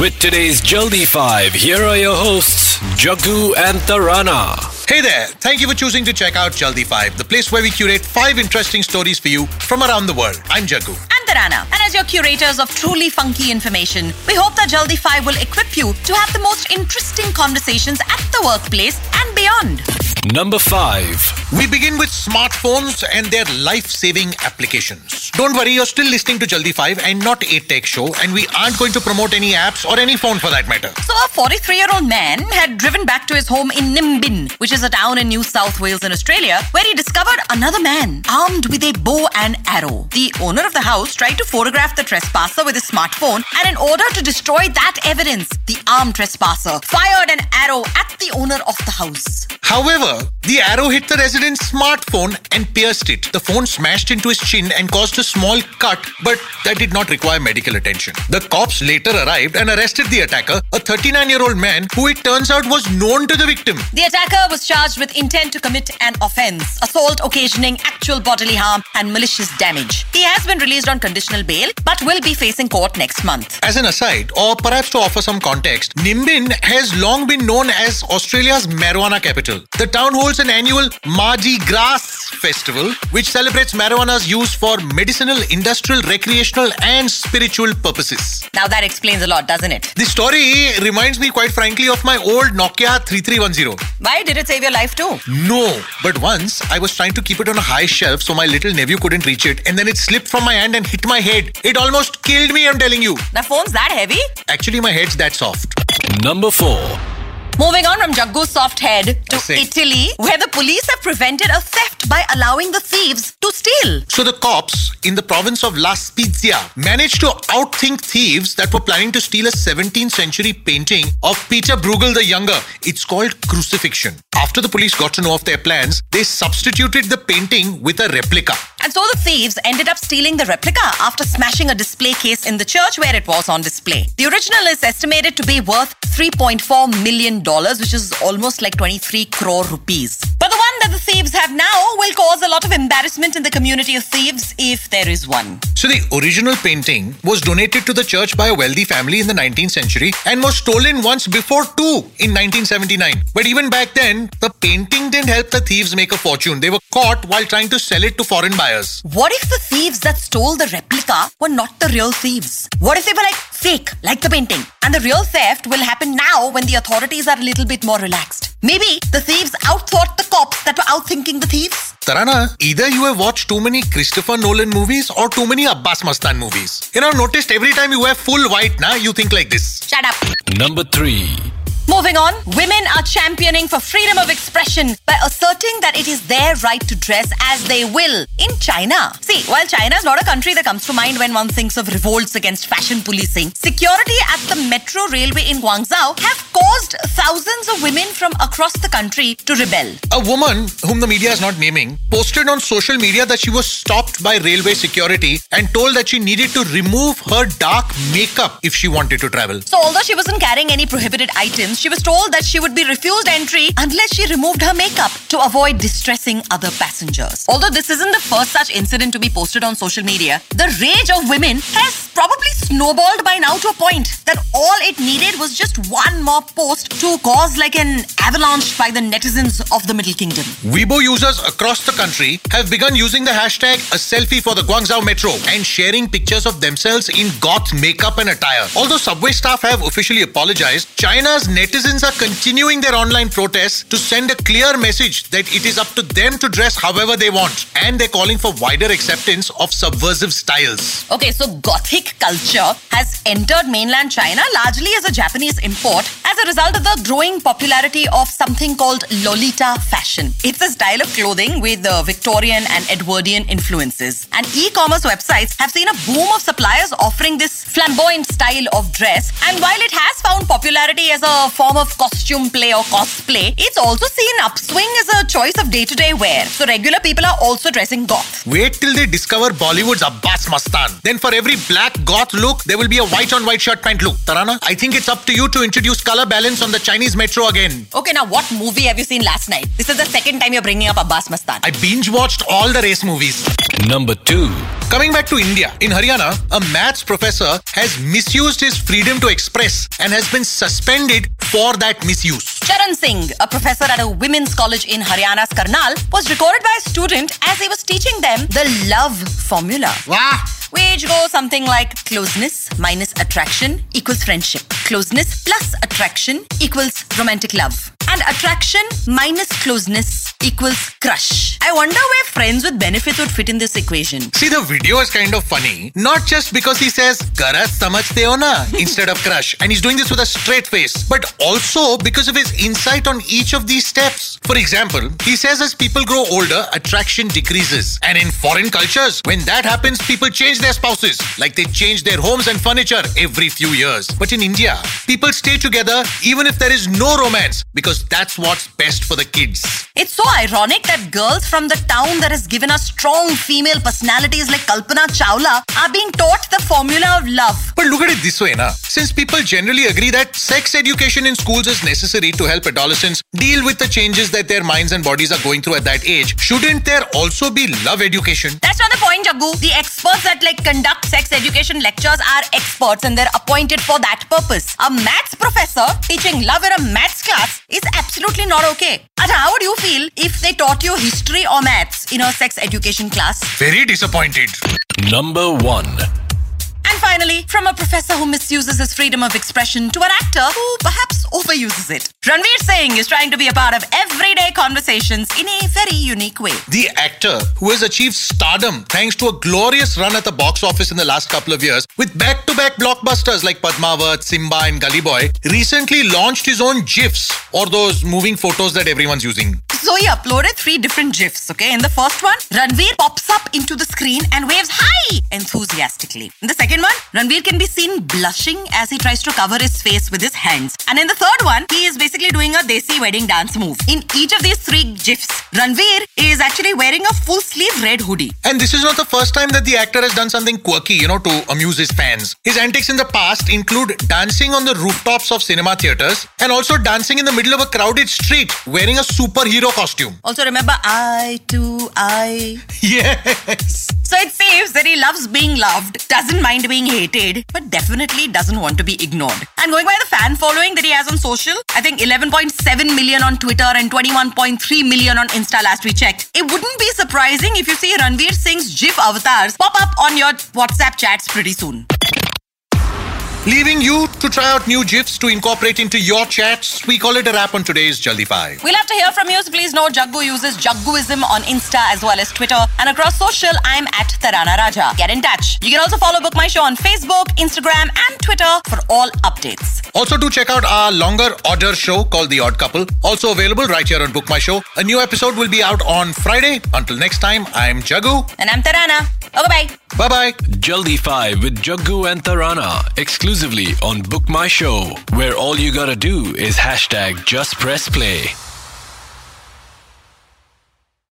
With today's Jaldi 5, here are your hosts, Jaggu and Tarana. Hey there, thank you for choosing to check out Jaldi 5, the place where we curate five interesting stories for you from around the world. I'm Jaggu. and Tarana. And as your curators of truly funky information, we hope that Jaldi 5 will equip you to have the most interesting conversations at the workplace and beyond. Number 5. We begin with smartphones and their life saving applications. Don't worry, you're still listening to Jaldi 5 and not a tech show, and we aren't going to promote any apps or any phone for that matter. So, a 43 year old man had driven back to his home in Nimbin, which is a town in New South Wales in Australia, where he discovered another man armed with a bow and arrow. The owner of the house tried to photograph the trespasser with his smartphone, and in order to destroy that evidence, the armed trespasser fired an arrow at the owner of the house. However, the arrow hit the resident's smartphone and pierced it. The phone smashed into his chin and caused a small cut, but that did not require medical attention. The cops later arrived and arrested the attacker, a 39 year old man who it turns out was known to the victim. The attacker was charged with intent to commit an offense, assault occasioning actual bodily harm, and malicious damage. He has been released on conditional bail, but will be facing court next month. As an aside, or perhaps to offer some context, Nimbin has long been known as Australia's marijuana capital. The town holds an annual Mardi Gras festival, which celebrates marijuana's use for medicinal, industrial, recreational, and spiritual purposes. Now that explains a lot, doesn't it? The story reminds me quite frankly of my old Nokia 3310. Why did it save your life too? No, but once I was trying to keep it on a high shelf so my little nephew couldn't reach it, and then it slipped from my hand and hit my head. It almost killed me, I'm telling you. The phone's that heavy? Actually, my head's that soft. Number 4. Moving on from Jaggu's soft head to Italy, where the police have prevented a theft by allowing the thieves to steal. So the cops in the province of La Spezia managed to outthink thieves that were planning to steal a 17th century painting of Peter Bruegel the Younger. It's called Crucifixion. After the police got to know of their plans, they substituted the painting with a replica. And so the thieves ended up stealing the replica after smashing a display case in the church where it was on display. The original is estimated to be worth $3.4 million, which is almost like 23 crore rupees. But the one cause a lot of embarrassment in the community of thieves if there is one. So the original painting was donated to the church by a wealthy family in the 19th century and was stolen once before too in 1979. But even back then, the painting didn't help the thieves make a fortune. They were caught while trying to sell it to foreign buyers. What if the thieves that stole the replica were not the real thieves? What if they were like fake, like the painting? And the real theft will happen now when the authorities are a little bit more relaxed. Maybe the thieves outthought the cops that were outthinking the thieves. Tarana, either you have watched too many Christopher Nolan movies or too many Abbas Mastan movies. You know, I've noticed every time you wear full white, na, you think like this. Shut up. Number 3. Moving on, women are championing for freedom of expression by asserting that it is their right to dress as they will in China. See, while China is not a country that comes to mind when one thinks of revolts against fashion policing, security at the metro railway in Guangzhou have caused thousands of women from across the country to rebel. A woman, whom the media is not naming, posted on social media that she was stopped by railway security and told that she needed to remove her dark makeup if she wanted to travel. So, although she wasn't carrying any prohibited items, she was told that she would be refused entry unless she removed her makeup to avoid distressing other passengers. Although this isn't the first such incident to be posted on social media, the rage of women has probably snowballed by now to a point that all it needed was just one more post to cause like an avalanche by the netizens of the Middle Kingdom. Weibo users across the country have begun using the hashtag a selfie for the Guangzhou Metro and sharing pictures of themselves in goth makeup and attire. Although subway staff have officially apologized, China's netizens are continuing their online protests to send a clear message that it is up to them to dress however they want. And they're calling for wider acceptance of subversive styles. Okay, so Gothic culture has entered mainland China largely as a Japanese import as a result of the growing popularity of something called Lolita fashion. It's a style of clothing with uh, Victorian and Edwardian influences. And e commerce websites have seen a boom of suppliers offering this flamboyant style of dress. And while it has found popularity as a form of costume play or cosplay, it's also seen upswing as a choice of day to day wear. So regular people are also dressing goth. Wait till they discover Bollywood's Abbas Mastan. Then for every black goth look, there will be a white on white shirt pant look. Tarana, I think it's up to you to introduce color balance on the Chinese metro again. Okay, now what movie have you seen last night? This is the second time you're bringing up Abbas Mastan. I binge watched all the race movies. Number 2. Coming back to India, in Haryana, a maths professor has misused his freedom to express and has been suspended for that misuse. Charan Singh, a professor at a women's college in Haryana's Karnal, was recorded by a student as he was teaching them the love formula. Wow. Which goes something like closeness minus attraction equals friendship. Closeness plus attraction equals romantic love. And attraction minus closeness equals crush. I wonder where friends with benefits would fit in this equation. See, the video is kind of funny. Not just because he says, Karas samajhte ho na, instead of crush. And he's doing this with a straight face. But also because of his insight on each of these steps. For example, he says as people grow older, attraction decreases. And in foreign cultures, when that happens, people change their spouses. Like they change their homes and furniture every few years. But in India, people stay together even if there is no romance because that's what's best for the kids. It's so ironic that girls from the town that has given us strong female personalities like Kalpana Chawla are being taught the formula of love. But look at it this way, na. Since people generally agree that sex education in schools is necessary to help adolescents deal with the changes that their minds and bodies are going through at that age, shouldn't there also be love education? That's not the point, Jaggu. The experts that like conduct sex education lectures are experts and they're appointed for that purpose. A maths professor teaching love in a maths class is absolutely not okay. And how would you feel if they taught you history or maths in a sex education class? Very disappointed. Number 1. And finally, from a professor who misuses his freedom of expression to an actor who perhaps overuses it. Ranveer Singh is trying to be a part of everyday conversations in a very unique way. The actor who has achieved stardom thanks to a glorious run at the box office in the last couple of years with back to back blockbusters like Padmaavat, Simmba, and Gully Boy recently launched his own GIFs or those moving photos that everyone's using. So he uploaded three different GIFs, okay? In the first one, Ranveer pops up into the screen and waves hi enthusiastically. In the second one, Ranveer can be seen blushing as he tries to cover his face with his hands. And in the third one, he is basically doing a Desi wedding dance move. In each of these three GIFs, Ranveer is actually wearing a full sleeve red hoodie. And this is not the first time that the actor has done something quirky, you know, to amuse his fans. His antics in the past include dancing on the rooftops of cinema theaters and also dancing in the middle of a crowded street wearing a superhero costume. Also remember, I too, I. Yes. So it seems that he loves being loved, doesn't mind being hated, but definitely doesn't want to be ignored. And going by the fan following that he has on social, I think 11.7 million on Twitter and 21.3 million on Insta last we checked. It wouldn't be surprising if you see Ranveer Singh's GIF avatars pop up on your WhatsApp chats pretty soon. Leaving you to try out new GIFs to incorporate into your chats, we call it a wrap on today's Jaldi 5. We'll have to hear from you, so please know Jaggu uses Jagguism on Insta as well as Twitter. And across social, I'm at Tarana Raja. Get in touch. You can also follow Book My Show on Facebook, Instagram, and Twitter for all updates. Also, do check out our longer order show called The Odd Couple. Also available right here on Book My Show. A new episode will be out on Friday. Until next time, I'm Jaggu. And I'm Tarana. Okay, bye. Bye bye. Jaldi 5 with Jaggu and Tarana exclusively on Book My Show, where all you gotta do is hashtag just press play.